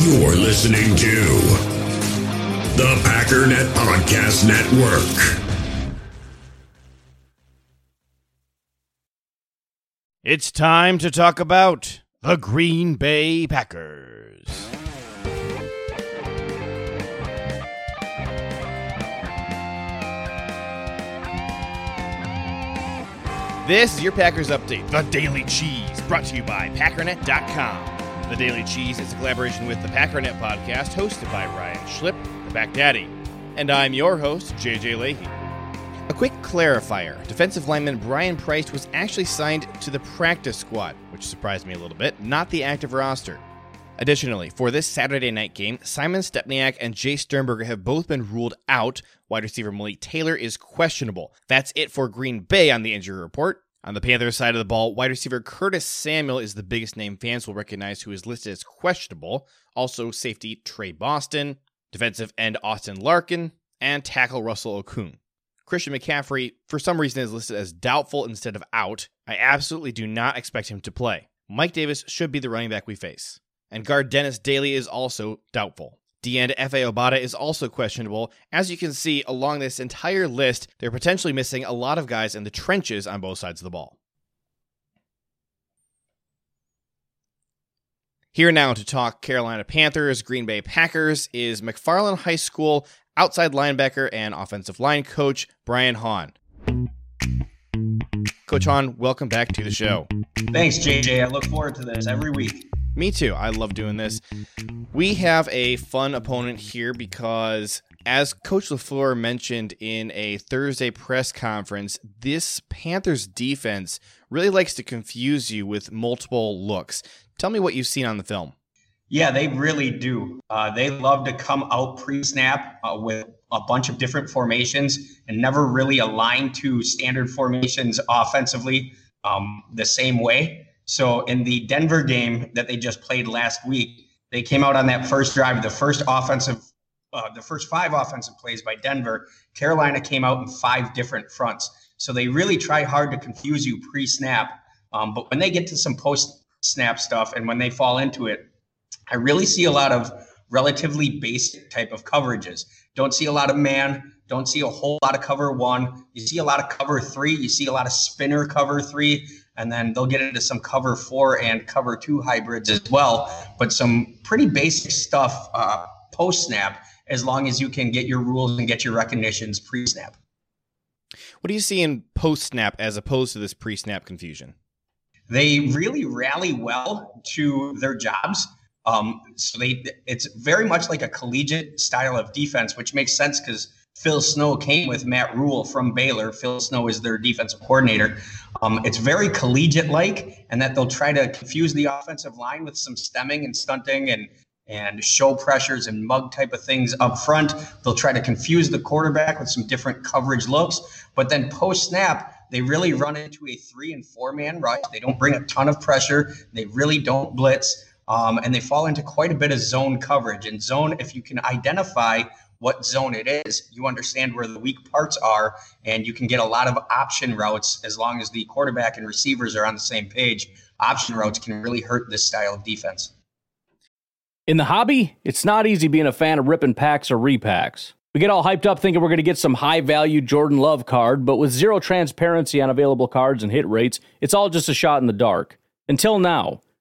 You're listening to the Packernet Podcast Network. It's time to talk about the Green Bay Packers. This is your Packers Update, the Daily Cheese, brought to you by Packernet.com. The Daily Cheese is a collaboration with the Packernet podcast, hosted by Ryan Schlip, the Pack Daddy. And I'm your host, JJ Lahey. A quick clarifier defensive lineman Brian Price was actually signed to the practice squad, which surprised me a little bit, not the active roster. Additionally, for this Saturday night game, Simon Stepaniak and Jace Sternberger have both been ruled out. Wide receiver Malik Taylor is questionable. That's it for Green Bay on the injury report. On the Panthers side of the ball, wide receiver Curtis Samuel is the biggest name fans will recognize who is listed as questionable. Also, safety Tre Boston, defensive end Austin Larkin, and tackle Russell Okung. Christian McCaffrey, for some reason, is listed as doubtful instead of out. I absolutely do not expect him to play. Mike Davis should be the running back we face and guard Dennis Daley is also doubtful. D end Efe Obada is also questionable. As you can see along this entire list, they're potentially missing a lot of guys in the trenches on both sides of the ball. Here now to talk Carolina Panthers, Green Bay Packers is McFarland High School outside linebacker and offensive line coach Brian Hahn. Coach Hahn, welcome back to the show. Thanks, JJ. I look forward to this every week. Me too. I love doing this. We have a fun opponent here because, as Coach LaFleur mentioned in a Thursday press conference, this Panthers defense really likes to confuse you with multiple looks. Tell me what you've seen on the film. Yeah, they really do. Uh, they love to come out pre snap uh, with a bunch of different formations and never really align to standard formations offensively um, the same way. So in the Denver game that they just played last week, they came out on that first drive, the first offensive, uh, the first five offensive plays by Denver. Carolina came out in five different fronts. So they really try hard to confuse you pre-snap. Um, but when they get to some post-snap stuff and when they fall into it, I really see a lot of relatively basic type of coverages. Don't see a lot of man. Don't see a whole lot of cover one. You see a lot of cover three. You see a lot of spinner cover three and then they'll get into some cover four and cover two hybrids as well. But some pretty basic stuff uh, post snap, as long as you can get your rules and get your recognitions pre snap. What do you see in post snap as opposed to this pre snap confusion? They really rally well to their jobs. Um, so they, it's very much like a collegiate style of defense, which makes sense because Phil Snow came with Matt Rhule from Baylor. Phil Snow is their defensive coordinator. Um, it's very collegiate like, and that they'll try to confuse the offensive line with some stemming and stunting and and show pressures and mug type of things up front. They'll try to confuse the quarterback with some different coverage looks, but then post snap, they really run into a three and four man rush. They don't bring a ton of pressure. They really don't blitz. Um, and they fall into quite a bit of zone coverage. And zone, if you can identify what zone it is. You understand where the weak parts are, and you can get a lot of option routes as long as the quarterback and receivers are on the same page. Option routes can really hurt this style of defense. In the hobby, it's not easy being a fan of ripping packs or repacks. We get all hyped up thinking we're going to get some high value Jordan Love card, but with zero transparency on available cards and hit rates, it's all just a shot in the dark. Until now.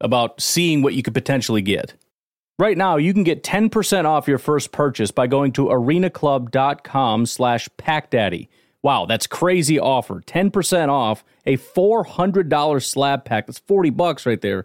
about seeing what you could potentially get. Right now, you can get 10% off your first purchase by going to arenaclub.com slash packdaddy. Wow, that's crazy offer. 10% off a $400 slab pack. That's 40 bucks right there.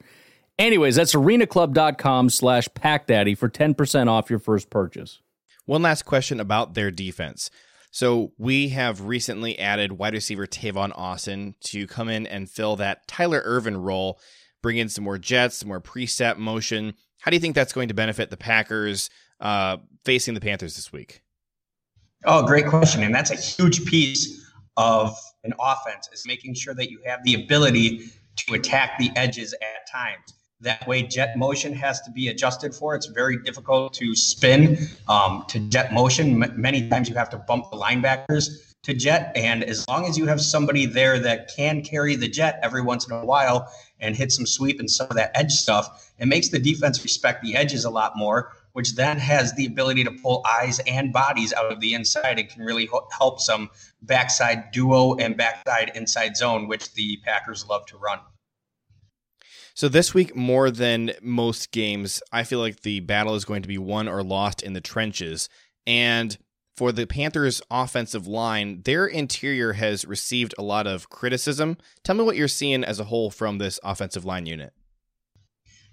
Anyways, that's arenaclub.com slash packdaddy for 10% off your first purchase. One last question about their defense. So we have recently added wide receiver Tavon Austin to come in and fill that Tyler Ervin role bring in some more jets, some more preset motion. How do you think that's going to benefit the Packers uh, facing the Panthers this week? Oh, great question. And that's a huge piece of an offense is making sure that you have the ability to attack the edges at times. That way, jet motion has to be adjusted for. It's very difficult to spin um, to jet motion. M- many times you have to bump the linebackers to jet. And as long as you have somebody there that can carry the jet every once in a while and hit some sweep and some of that edge stuff, it makes the defense respect the edges a lot more, which then has the ability to pull eyes and bodies out of the inside and can really help some backside duo and backside inside zone, which the Packers love to run. So this week, more than most games, I feel like the battle is going to be won or lost in the trenches. And for the Panthers' offensive line, their interior has received a lot of criticism. Tell me what you're seeing as a whole from this offensive line unit.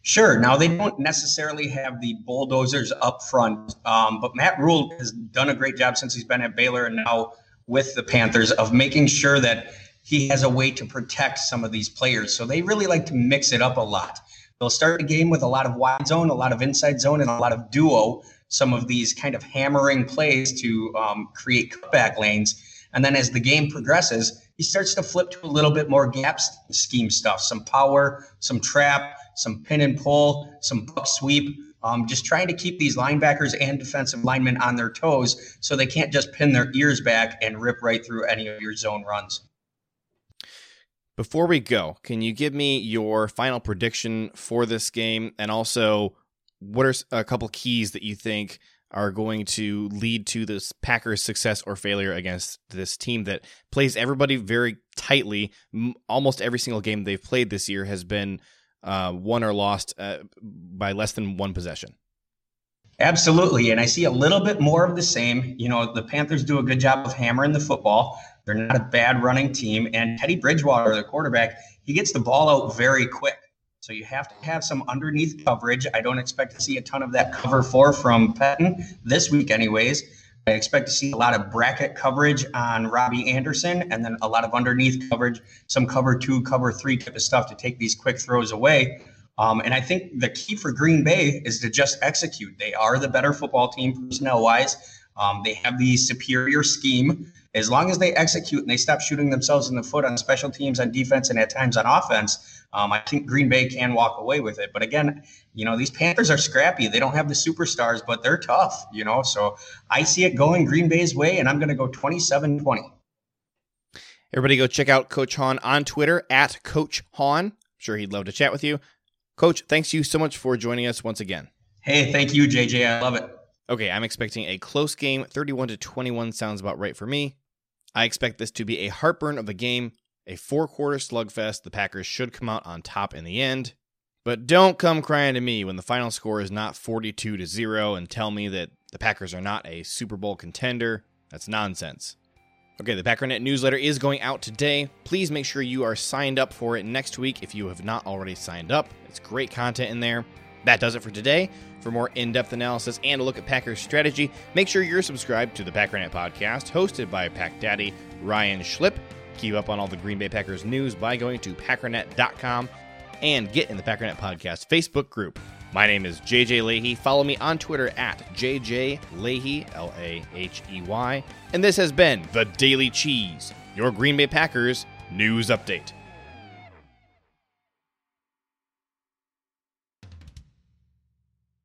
Sure. Now they don't necessarily have the bulldozers up front, um, but Matt Rhule has done a great job since he's been at Baylor and now with the Panthers of making sure that he has a way to protect some of these players. So they really like to mix it up a lot. They'll start the game with a lot of wide zone, a lot of inside zone, and a lot of duo, some of these kind of hammering plays to um, create cutback lanes. And then as the game progresses, he starts to flip to a little bit more gap scheme stuff, some power, some trap, some pin and pull, some buck sweep. Um, just trying to keep these linebackers and defensive linemen on their toes so they can't just pin their ears back and rip right through any of your zone runs. Before we go, can you give me your final prediction for this game and also what are a couple keys that you think are going to lead to this Packers success or failure against this team that plays everybody very tightly. Almost every single game they've played this year has been uh, won or lost uh, by less than one possession. Absolutely. And I see a little bit more of the same. You know, the Panthers do a good job of hammering the football. They're not a bad running team. And Teddy Bridgewater, the quarterback, he gets the ball out very quick. So you have to have some underneath coverage. I don't expect to see a ton of that cover four from Pettine this week, anyways. I expect to see a lot of bracket coverage on Robbie Anderson and then a lot of underneath coverage, some cover two, cover three type of stuff to take these quick throws away. Um, and I think the key for Green Bay is to just execute. They are the better football team personnel wise. Um, they have the superior scheme. As long as they execute and they stop shooting themselves in the foot on special teams, on defense, and at times on offense, um, I think Green Bay can walk away with it. But again, you know, these Panthers are scrappy. They don't have the superstars, but they're tough, you know. So I see it going Green Bay's way, and I'm going to go 27 20. Everybody go check out Coach Hahn on Twitter at Coach Hahn. I'm sure he'd love to chat with you. Coach, thanks you so much for joining us once again. Hey, thank you, JJ. I love it. Okay, I'm expecting a close game. 31 to 21 sounds about right for me. I expect this to be a heartburn of a game, a four quarter slugfest. The Packers should come out on top in the end. But don't come crying to me when the final score is not 42 to 0 and tell me that the Packers are not a Super Bowl contender. That's nonsense. Okay, the Packernet newsletter is going out today. Please make sure you are signed up for it next week if you have not already signed up. It's great content in there. That does it for today. For more in depth analysis and a look at Packers strategy, make sure you're subscribed to the Packernet podcast, hosted by Pack Daddy Ryan Schlip. Keep up on all the Green Bay Packers news by going to packernet.com and get in the Packernet Podcast Facebook group. My name is JJ Lahey. Follow me on Twitter at JJ Lahey, L A H E Y. And this has been The Daily Cheese, your Green Bay Packers news update.